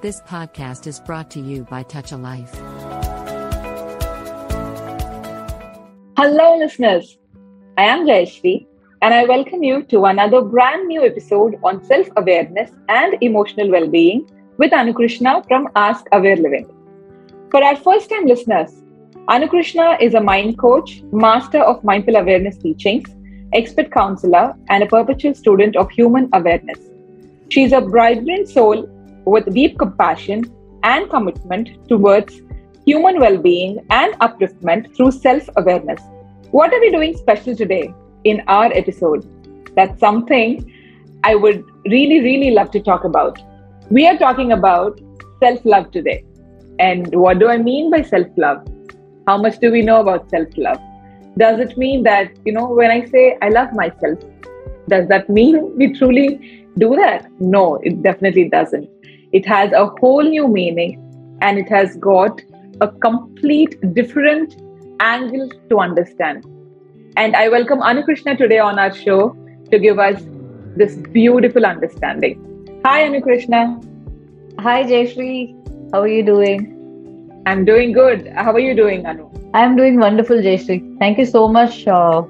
This podcast is brought to you by Touch a Life. Hello, listeners. I am Jayasree, and I welcome you to another brand new episode on self awareness and emotional well being with Anu Krishna from Ask Aware Living. For our first time listeners, Anu Krishna is a mind coach, master of mindful awareness teachings, expert counselor, and a perpetual student of human awareness. She is a vibrant soul with deep compassion and commitment towards human well being and upliftment through self awareness. What are we doing special today in our episode? That's something I would really, really love to talk about. We are talking about self love today. And what do I mean by self love? How much do we know about self love? Does it mean that, you know, when I say I love myself, does that mean we truly do that? No, it definitely doesn't. It has a whole new meaning and it has got a complete different angle to understand. And I welcome Anu Krishna today on our show to give us this beautiful understanding. Hi, Anu Krishna. Hi, Jayasree. How are you doing? I'm doing good. How are you doing, Anu? I'm doing wonderful, Jayasree. Thank you so much uh,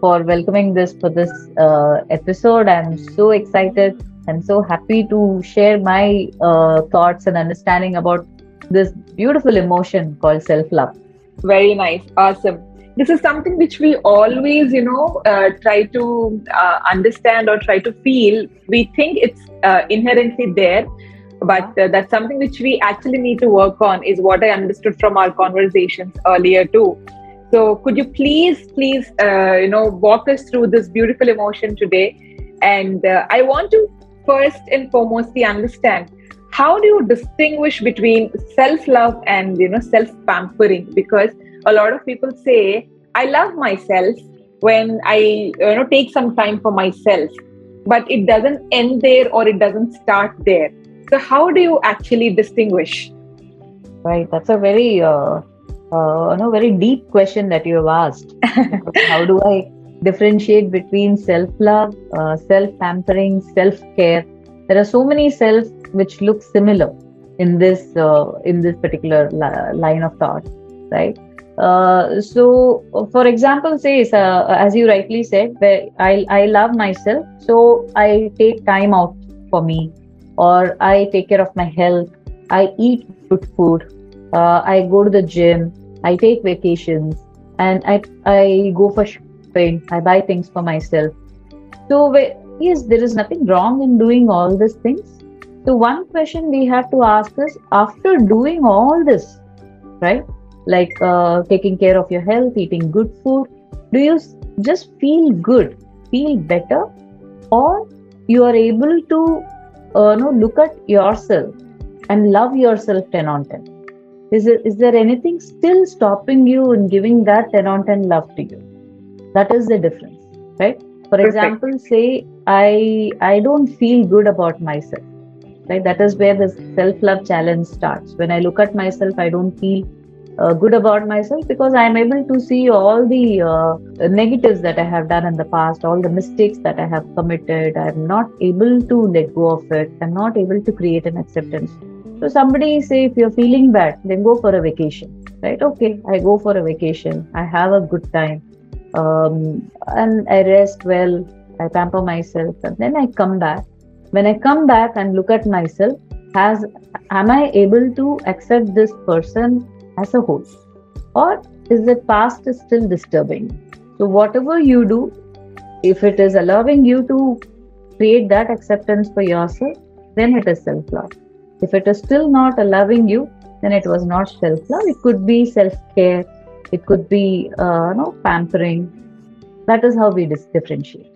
for welcoming this for this uh, episode. I'm so excited I'm so happy to share my uh, thoughts and understanding about this beautiful emotion called self love. Very nice. Awesome. This is something which we always, you know, uh, try to uh, understand or try to feel. We think it's uh, inherently there, but uh, that's something which we actually need to work on, is what I understood from our conversations earlier, too. So, could you please, please, uh, you know, walk us through this beautiful emotion today? And I want to first and foremostly understand. How do you distinguish between self-love and you know self-pampering? Because a lot of people say i love myself when i you know take some time for myself but it doesn't end there or it doesn't start there. So how do you actually distinguish? Right that's a very uh, uh, you know very deep question that you have asked. How do i differentiate between self love, uh, self pampering, self care. There are so many selves which look similar in this uh, in this particular line of thought, right? Uh, so, for example, say as you rightly said, I I love myself, so I take time out for me, or I take care of my health. I eat good food. Uh, I go to the gym. I take vacations, and I I go for I buy things for myself. So, yes, there is nothing wrong in doing all these things. So, one question we have to ask is after doing all this, right? Like uh, taking care of your health, eating good food, do you just feel good, feel better, or you are able to uh, know, look at yourself and love yourself 10 on 10? Is, it, is there anything still stopping you in giving that 10 on 10 love to you? That is the difference right? For Perfect. example say i i don't feel good about myself right? That is where the self love challenge starts. When i look at myself i don't feel uh, good about myself because i am able to see all the uh, negatives that i have done in the past all the mistakes that i have committed. I'm not able to let go of it. I'm not able to create an acceptance. So somebody say if you're feeling bad then go for a vacation right? Okay i go for a vacation. I have a good time um, and I rest well. I pamper myself, and then I come back. When I come back and look at myself, as am I able to accept this person as a whole, or is the past still disturbing? So whatever you do, if it is allowing you to create that acceptance for yourself, then it is self love. If it is still not allowing you, then it was not self love. It could be self care, it could be uh, know, pampering. That is how we dis- differentiate.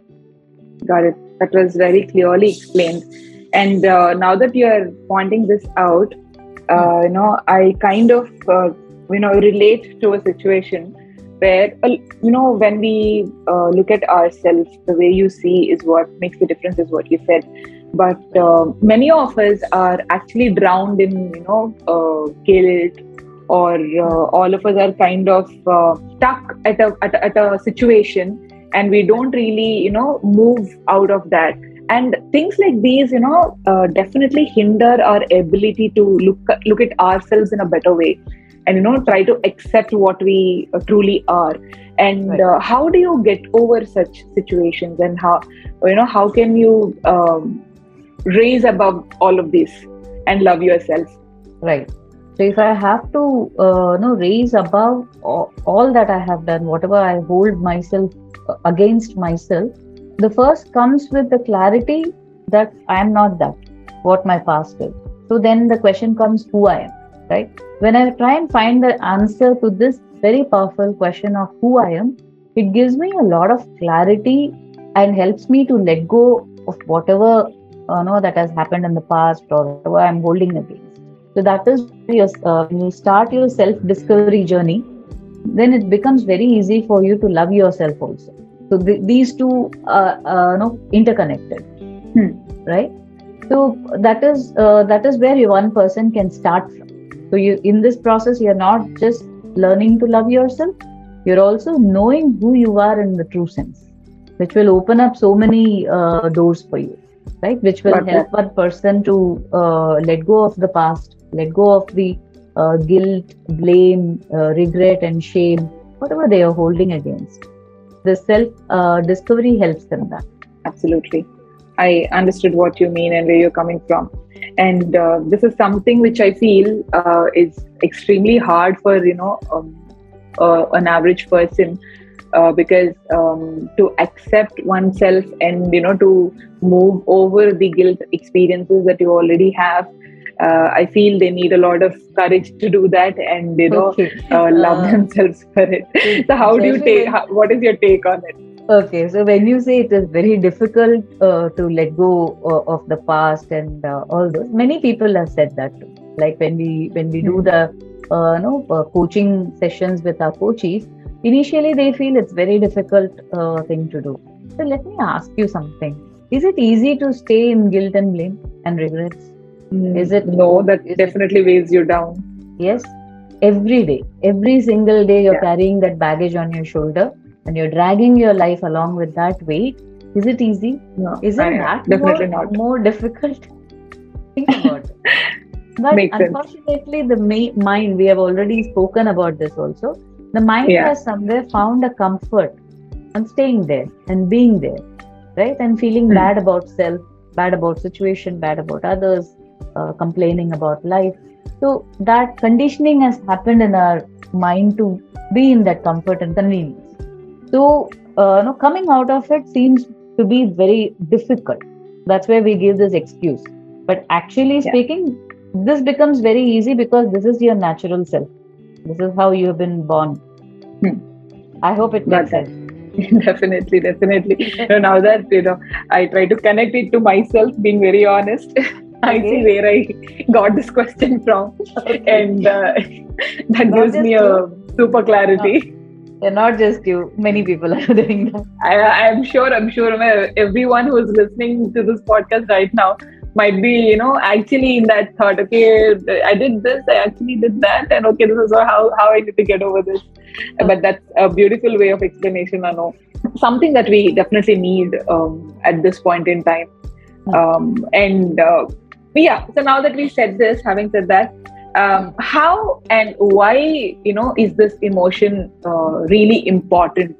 Got it. That was very clearly explained. And uh, now that you are pointing this out uh, you know i kind of uh, you know relate to a situation where uh, you know when we uh, look at ourselves the way you see is what makes the difference is what you said. But uh, many of us are actually drowned in you know guilt or uh, all of us are kind of uh, stuck at a, at a, at a situation and we don't really you know move out of that and things like these you know uh, definitely hinder our ability to look look at ourselves in a better way and you know try to accept what we uh, truly are and Right. uh, how do you get over such situations and how you know how can you um, raise above all of this and love yourself Right. So if I have to, uh, no, raise above all, that I have done, whatever I hold myself uh, against myself, the first comes with the clarity that I am not that, what my past is. So then the question comes, who I am, right? When I try and find the answer to this very powerful question of who I am, it gives me a lot of clarity and helps me to let go of whatever uh, no, that has happened in the past or whatever I'm holding against. So that is your, uh, when you start your self-discovery journey, then it becomes very easy for you to love yourself also. So th- these two are uh, no, interconnected, Hmm. right? So that is uh, that is where you, one person can start from. So you in this process, you're not just learning to love yourself; you're also knowing who you are in the true sense, which will open up so many uh, doors for you right which will help one person to uh, let go of the past let go of the uh, guilt blame uh, regret and shame whatever they are holding against. The self uh, discovery helps them that. Absolutely. I understood what you mean and where you're coming from. And uh, this is something which i feel uh, is extremely hard for you know um, uh, an average person uh, because um, to accept oneself and you know to move over the guilt experiences that you already have uh, i feel they need a lot of courage to do that and you know okay uh, love Uh, themselves for it so how do you take how, what is your take on it Okay, so when you say it is very difficult uh, to let go uh, of the past and uh, all those, many people have said that too. Like when we when we do Hmm. the uh, no uh, coaching sessions with our coaches, initially they feel it's very difficult uh, thing to do. So let me ask you something: Is it easy to stay in guilt and blame and regrets? Is it- no that is it- definitely weighs you down Yes, every day, every single day, you're Yeah. carrying that baggage on your shoulder and you're dragging your life along with that weight. Is it easy? no Isn't I- that definitely more, not more difficult? Think about it. But Makes sense. unfortunately, the ma- mind, we have already spoken about this also, the mind Yeah. has somewhere found a comfort and staying there and being there, right? And feeling Hmm. bad about self, bad about situation, bad about others, uh, complaining about life. So that conditioning has happened in our mind to be in that comfort and convenience. So, uh, no, coming out of it seems to be very difficult. That's where we give this excuse. But actually Yeah. speaking, this becomes very easy because this is your natural self. This is how you have been born. Hmm. I hope it makes sense. definitely definitely now that you know i try to connect it to myself being very honest i see where i got this question from and uh, that Not gives me a super clarity Yeah, not just you. Many people are doing that. I, I'm sure, I'm sure uh, everyone who is listening to this podcast right now might be, you know, actually in that thought, okay, I did this, I actually did that, and okay, this is how, how I need to get over this. But that's a beautiful way of explanation, I know. Something that we definitely need um, at this point in time. Um, and uh, yeah, so now that we said this, having said that, um, how and why you know is this emotion uh, really important?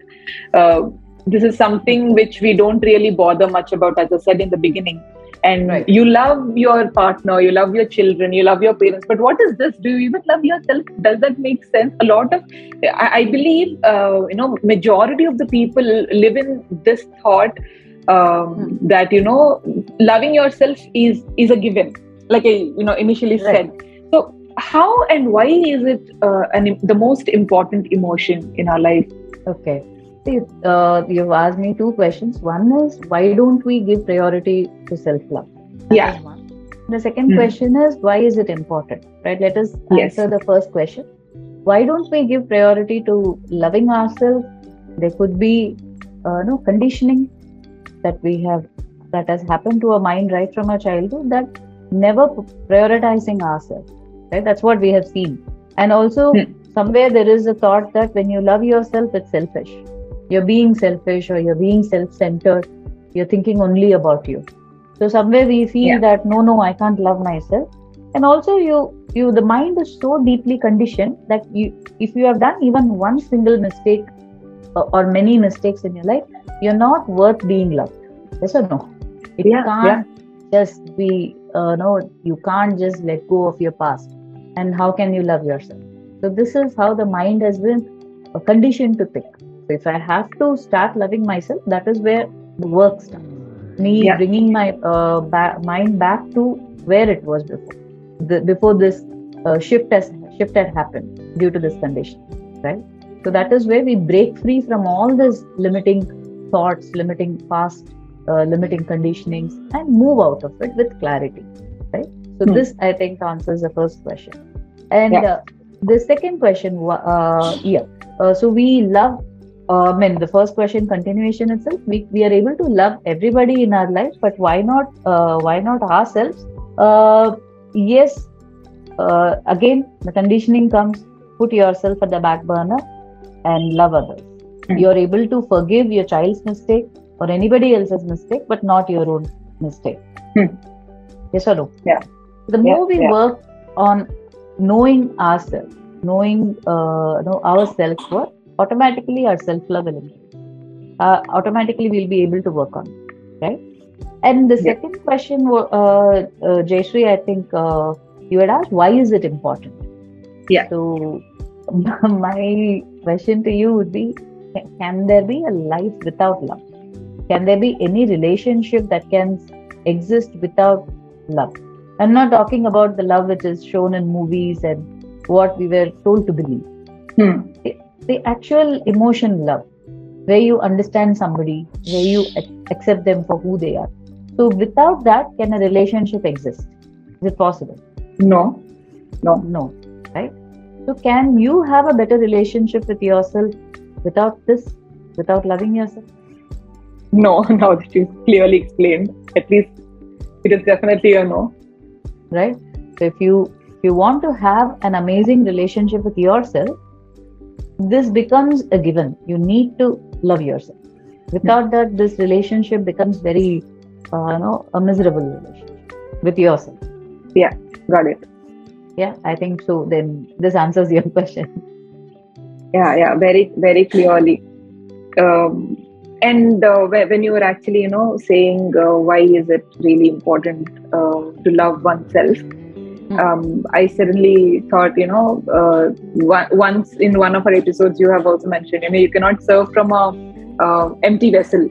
Uh, this is something which we don't really bother much about as i said in the beginning. And Right. you love your partner you love your children you love your parents but what is this? Do you even love yourself? Does that make sense? A lot of i, I believe uh, you know majority of the people live in this thought um, Hmm. that you know loving yourself is is a given like i you know initially Right. said so how and why is it uh, an, the most important emotion in our life Okay. See, uh, you've asked me two questions. One is why don't we give priority to self love? Yeah. The second Hmm. question is why is it important? Right. Let us Yes. answer the first question. Why don't we give priority to loving ourselves? There could be uh, no conditioning that we have that has happened to our mind right from our childhood that never prioritizing ourselves. Right. That's what we have seen. And also Hmm. somewhere there is a thought that when you love yourself, it's selfish. You're being selfish or you're being self centered. You're thinking only about you. so somewhere we feel Yeah. that no no i can't love myself and also you you the mind is so deeply conditioned that you if you have done even one single mistake or many mistakes in your life you're not worth being loved. Yes or no? It Yeah, can't just be uh, no you can't just let go of your past. And how can you love yourself? So this is how the mind has been uh, conditioned to think. So if i have to start loving myself that is where the work starts. Me Yeah. bringing my uh, ba- mind back to where it was before. The, before this uh, shift has shift had happened due to this condition right so that is where we break free from all these limiting thoughts limiting past uh, limiting conditionings and move out of it with clarity right so Hmm. this i think answers the first question and Yeah. uh, the second question uh, yeah uh, so we love uh, I mean, the first question continuation itself. We, we are able to love everybody in our life, but why not? Uh, why not ourselves? Uh, yes. Uh, again, the conditioning comes. Put yourself at the back burner and love others. Mm. You're able to forgive your child's mistake or anybody else's mistake, but not your own mistake. Hmm. Yes or no? Yeah. The Yeah, more we yeah. work on knowing ourselves, knowing uh, know our self worth, automatically our self love will increase. Uh, automatically, we'll be able to work on it, right? And the Yeah. second question, uh, uh, Jayasree, I think uh, you had asked, why is it important? Yeah. So, my question to you would be Can there be a life without love? Can there be any relationship that can exist without love? I'm not talking about the love which is shown in movies and what we were told to believe. Hmm. The actual emotion love, where you understand somebody, where you accept them for who they are. So, without that, can a relationship exist? Is it possible? No. No. No, right? So, can you have a better relationship with yourself without this, without loving yourself? No. Now that you clearly explained, at least it is definitely a no. right so if you if you want to have an amazing relationship with yourself this becomes a given you need to love yourself without that this relationship becomes very uh, you know a miserable relationship with yourself Yeah, Got it. Yeah i think so then this answers your question Yeah. Yeah. Very, very clearly. Um, and uh, when you were actually, you know, saying uh, why is it really important uh, to love oneself, um, I suddenly thought, you know, uh, once in one of our episodes, you have also mentioned, you know, you cannot serve from a uh, empty vessel,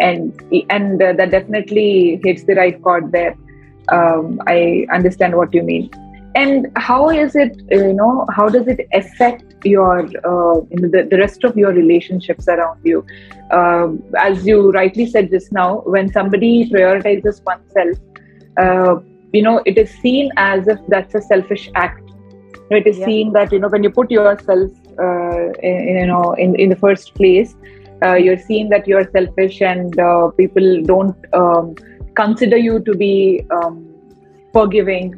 and and uh, that definitely hits the right chord there. Um, I understand what you mean. And how is it, you know, how does it affect your, uh, you know, the, the rest of your relationships around you? Um, as you rightly said just now, when somebody prioritizes oneself, uh, you know, it is seen as if that's a selfish act. It is Yeah. seen that, you know, when you put yourself, uh, in, you know, in, in the first place, uh, you're seeing that you're selfish and uh, people don't um, consider you to be um, forgiving.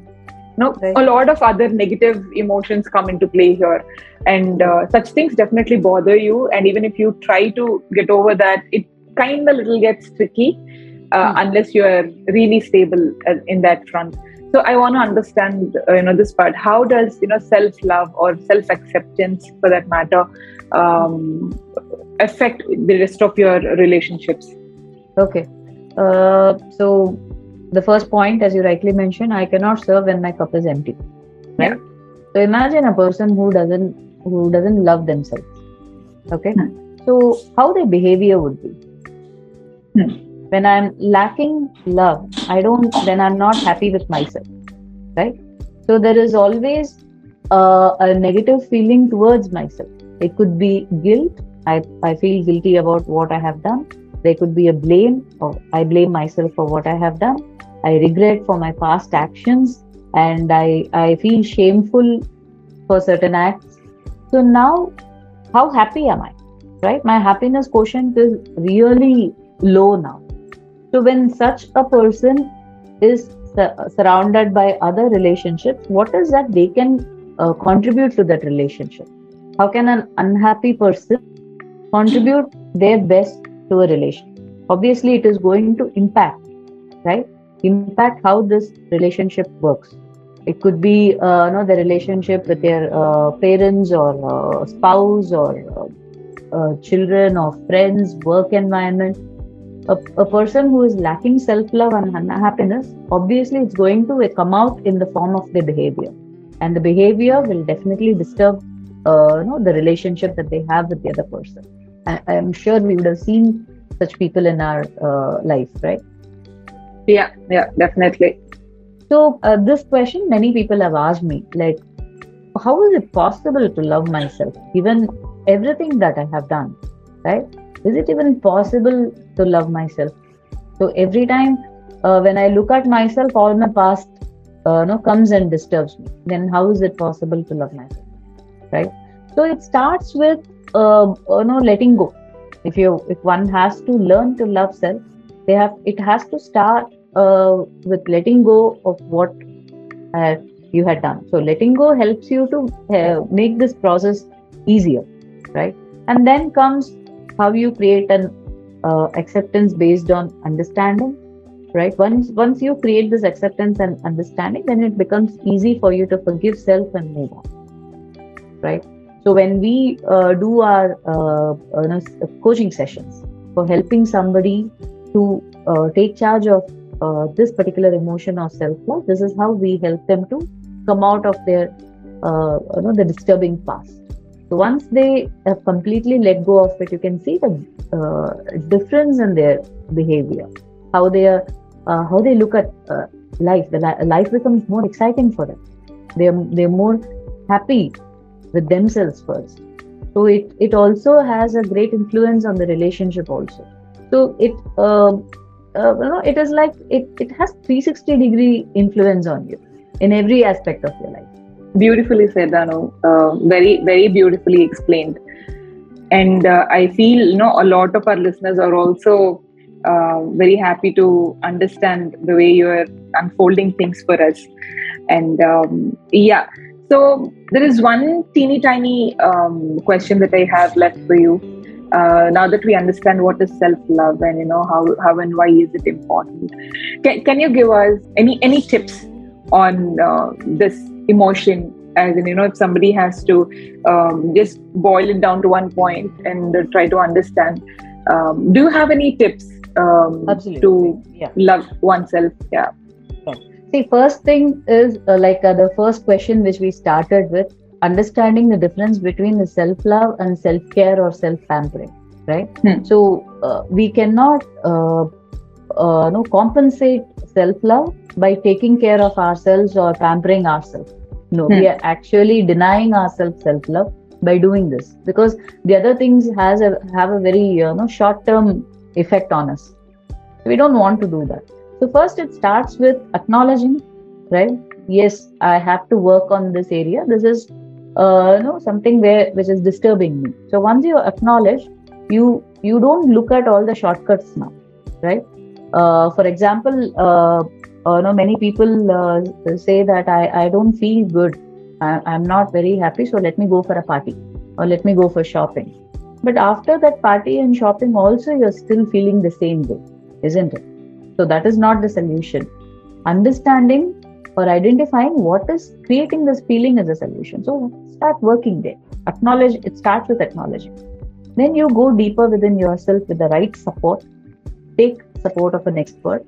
No Right. a lot of other negative emotions come into play here. And uh, such things definitely bother you. And even if you try to get over that it kind of little gets tricky uh, Hmm. unless you are really stable uh, in that front. So i want to understand uh, you know this part. How does you know self love or self acceptance for that matter um, affect the rest of your relationships? Okay uh, so the first point as you rightly mentioned i cannot serve when my cup is empty right? So imagine a person who doesn't who doesn't love themselves okay? Hmm. so how their behavior would be? Hmm. when i'm lacking love i don't then i'm not happy with myself right? So there is always uh, a negative feeling towards myself. It could be guilt. I i feel guilty about what i have done there could be a blame or i blame myself for what i have done. I regret for my past actions and i i feel shameful for certain acts. So now how happy am i? Right? My happiness quotient is really low now. So when such a person is surrounded by other relationships what is that they can uh, contribute to that relationship? How can an unhappy person contribute their best to a relation. Obviously it is going to impact right? Impact how this relationship works. It could be uh, you know the relationship with their uh, parents or uh, spouse or uh, uh, children or friends work environment. A, a person who is lacking self-love and happiness obviously it's going to come out in the form of their behavior. And the behavior will definitely disturb uh, you know the relationship that they have with the other person I, am sure we would have seen such people in our life right yeah yeah definitely so, uh, this question many people have asked me like, how is it possible to love myself given everything that I have done? Right? Is it even possible to love myself? So, every time uh, when I look at myself, all my past uh, no, comes and disturbs me. Then, how is it possible to love myself? Right? So, it starts with uh, you know letting go. If you if one has to learn to love self, they have it has to start uh, with letting go of what uh, you had done. So, letting go helps you to uh, make this process easier, right? And then comes how you create an uh, acceptance based on understanding, right? Once once you create this acceptance and understanding, then it becomes easy for you to forgive self and move on, right? So, when we uh, do our uh, coaching sessions for helping somebody to take charge of uh, this particular emotion or self love this is how we help them to come out of their uh, you know the disturbing past. So once they have completely let go of it you can see the uh, difference in their behavior how they are uh, how they look at uh, life. The li- life becomes more exciting for them. They're they're more happy with themselves first. So it it also has a great influence on the relationship also. So it um, uh, you know it is like it, it has 360 degree influence on you in every aspect of your life. Beautifully said anu uh, very very beautifully explained. And uh, i feel you know a lot of our listeners are also uh, very happy to understand the way you are unfolding things for us. And um, yeah so there is one teeny tiny um, question that i have left for you. Uh, now that we understand what is self-love and you know how, how and why is it important. Can, can you give us any any tips on uh, this emotion? As in you know if somebody has to um, just boil it down to one point and uh, try to understand. Um, do you have any tips um, to yeah. love oneself? Yeah see first thing is uh, like uh, the first question which we started with understanding the difference between the self love and self care or self pampering, right? Hmm. So uh, we cannot uh, uh, no compensate self love by taking care of ourselves or pampering ourselves. No, hmm. we are actually denying ourselves self love by doing this because the other things has a have a very you know short term effect on us. We don't want to do that. So first, it starts with acknowledging, right? Yes, I have to work on this area. This is uh, you know something where which is disturbing me. So once you acknowledge you you don't look at all the shortcuts now right? Uh, for example uh, uh, you know many people uh, say that i i don't feel good. I, i'm not very happy so let me go for a party or let me go for shopping. But after that party and shopping also you're still feeling the same way isn't it so that is not the solution understanding or identifying what is creating this feeling is a solution. So start working there. Acknowledge it starts with acknowledging. Then you go deeper within yourself with the right support. Take support of an expert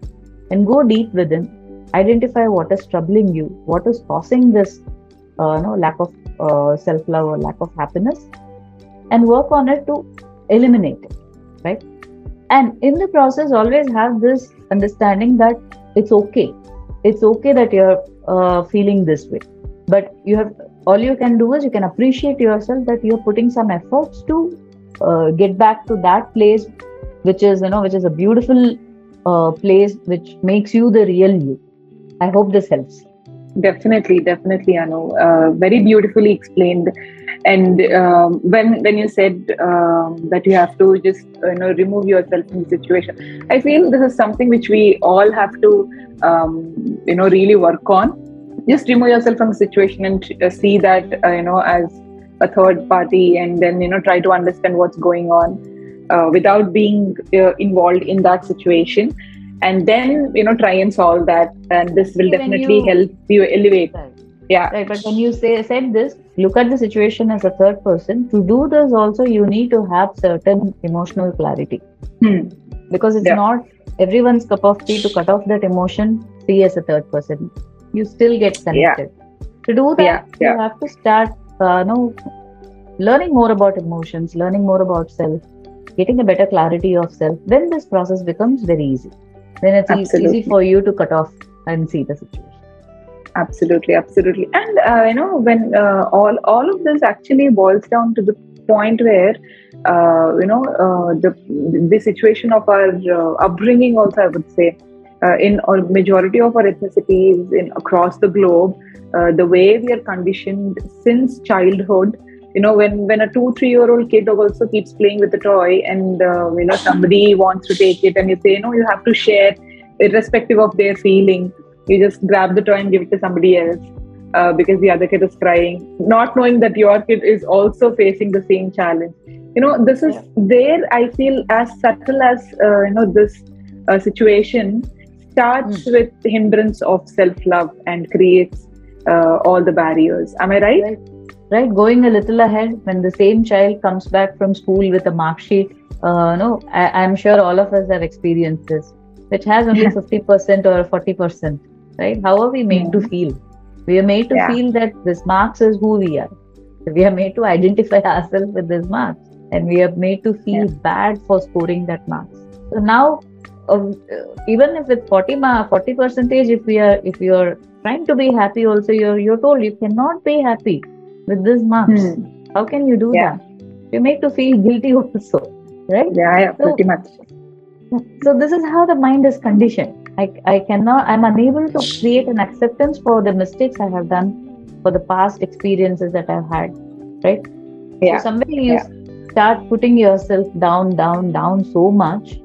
and go deep within. Identify what is troubling you, what is causing this uh, no, lack of uh, self love or lack of happiness, and work on it to eliminate it. Right? And in the process, always have this understanding that it's okay. It's okay that you're uh, feeling this way. But you have all you can do is you can appreciate yourself that you're putting some efforts to uh, get back to that place which is you know which is a beautiful uh, place which makes you the real you. I hope this helps definitely definitely anu. Uh, very beautifully explained. And um, when when you said um, that you have to just you know remove yourself from the situation i feel this is something which we all have to um, you know really work on. Just remove yourself from the situation and uh, see that uh, you know as a third party and then you know try to understand what's going on uh, without being uh, involved in that situation and then you know try and solve that and this will When definitely you- help you elevate Right. yeah Right, but when you say said this, look at the situation as a third person. To do this, also you need to have certain emotional clarity Hmm. because it's Yeah. not everyone's cup of tea to cut off that emotion. See as a third person, you still get connected. To do that, Yeah, yeah. you have to start, uh, no, learning more about emotions, learning more about self, getting a better clarity of self. Then this process becomes very easy. Then it's Absolutely. easy for you to cut off and see the situation. absolutely absolutely and uh, you know when uh, all all of this actually boils down to the point where uh, you know uh, the the situation of our uh, upbringing also i would say uh, in a majority of our ethnicities in across the globe uh, the way we are conditioned since childhood you know when when a two three year old kid also keeps playing with the toy and uh, you know somebody wants to take it and you say no you have to share irrespective of their feeling. You just grab the toy and give it to somebody else uh, because the other kid is crying not knowing that your kid is also facing the same challenge. You know this is there i feel as subtle as uh, you know this uh, situation starts with the hindrance of self love and creates uh, all the barriers. Am i right? Right. Right? Going a little ahead when the same child comes back from school with a mark sheet uh, no I, i'm sure all of us have experienced this which has only 50% or 40% right? How are we made to feel? We are made to Yeah. feel that this marks is who we are. We are made to identify ourselves with this marks and we are made to feel bad for scoring that marks so now uh, even if it's 40 ma- 40 percentage if we are if you are trying to be happy also you're you're told you cannot be happy with this marks Hmm. how can you do Yeah. that You make to feel guilty also right yeah yeah So- pretty much so this is how the mind is conditioned i, I cannot i'm unable to create an acceptance for the mistakes i have done for the past experiences that i've had right Yeah. so somewhere you Yeah. start putting yourself down down down so much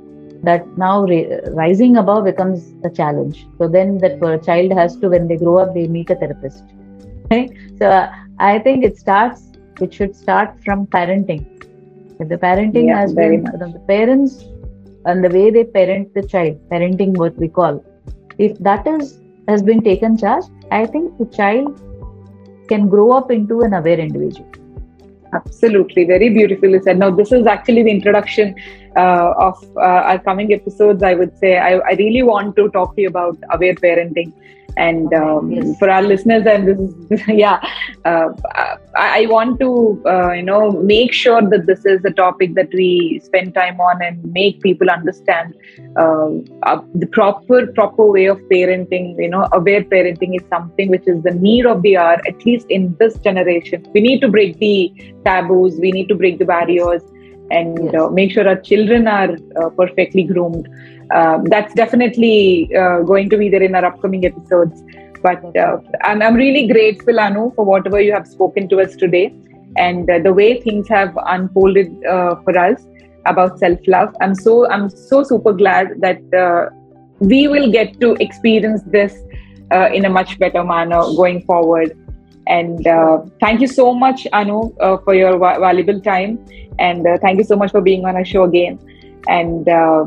that now ra- rising above becomes a challenge so then that child has to when they grow up they meet a therapist right so uh, i think it starts it should start from parenting if the parenting Yeah, has been much. the parents and the way they parent the child parenting what we call if that is has been taken charge i think the child can grow up into an aware individual Absolutely, very beautifully said. Now, this is actually the introduction uh, of uh, our coming episodes. I would say I, I really want to talk to you about aware parenting, and um, Yes. for our listeners, and this is yeah, uh, I, I want to uh, you know make sure that this is a topic that we spend time on and make people understand uh, uh, the proper proper way of parenting. You know, aware parenting is something which is the need of the hour, at least in this generation. We need to break the taboos. We need to break the barriers and Yes. uh, make sure our children are uh, perfectly groomed. Uh, that's definitely uh, going to be there in our upcoming episodes. But uh, I'm, I'm really grateful, Anu, for whatever you have spoken to us today and uh, the way things have unfolded uh, for us about self-love. I'm so I'm so super glad that uh, we will get to experience this uh, in a much better manner going forward. And uh, thank you so much, Anu, uh, for your va- valuable time. And uh, thank you so much for being on our show again. And, uh,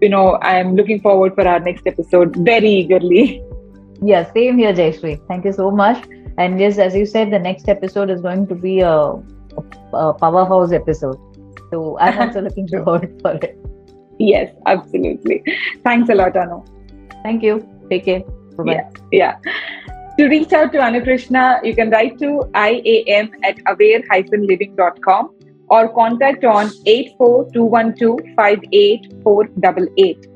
you know, I'm looking forward for our next episode very eagerly. Yeah, same here, Jayshree. Thank you so much. And yes, as you said, the next episode is going to be a, a, powerhouse episode. So I'm also looking forward for it. yes, absolutely. Thanks a lot, Anu. Thank you. Take care. Bye bye. Yeah. To reach out to Anu Krishna, you can write to iam at aware-living.com or contact on 84212-58488.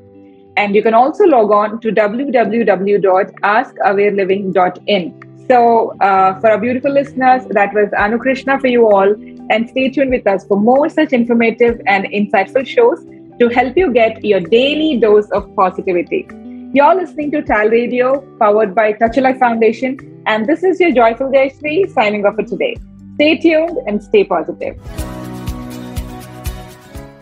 And you can also log on to www.askawareliving.in. So, uh, for our beautiful listeners, that was Anu Krishna for you all. And stay tuned with us for more such informative and insightful shows to help you get your daily dose of positivity. You're listening to TAL Radio, powered by Touch Life Foundation, and this is your joyful Jayasree signing off for today. Stay tuned and stay positive.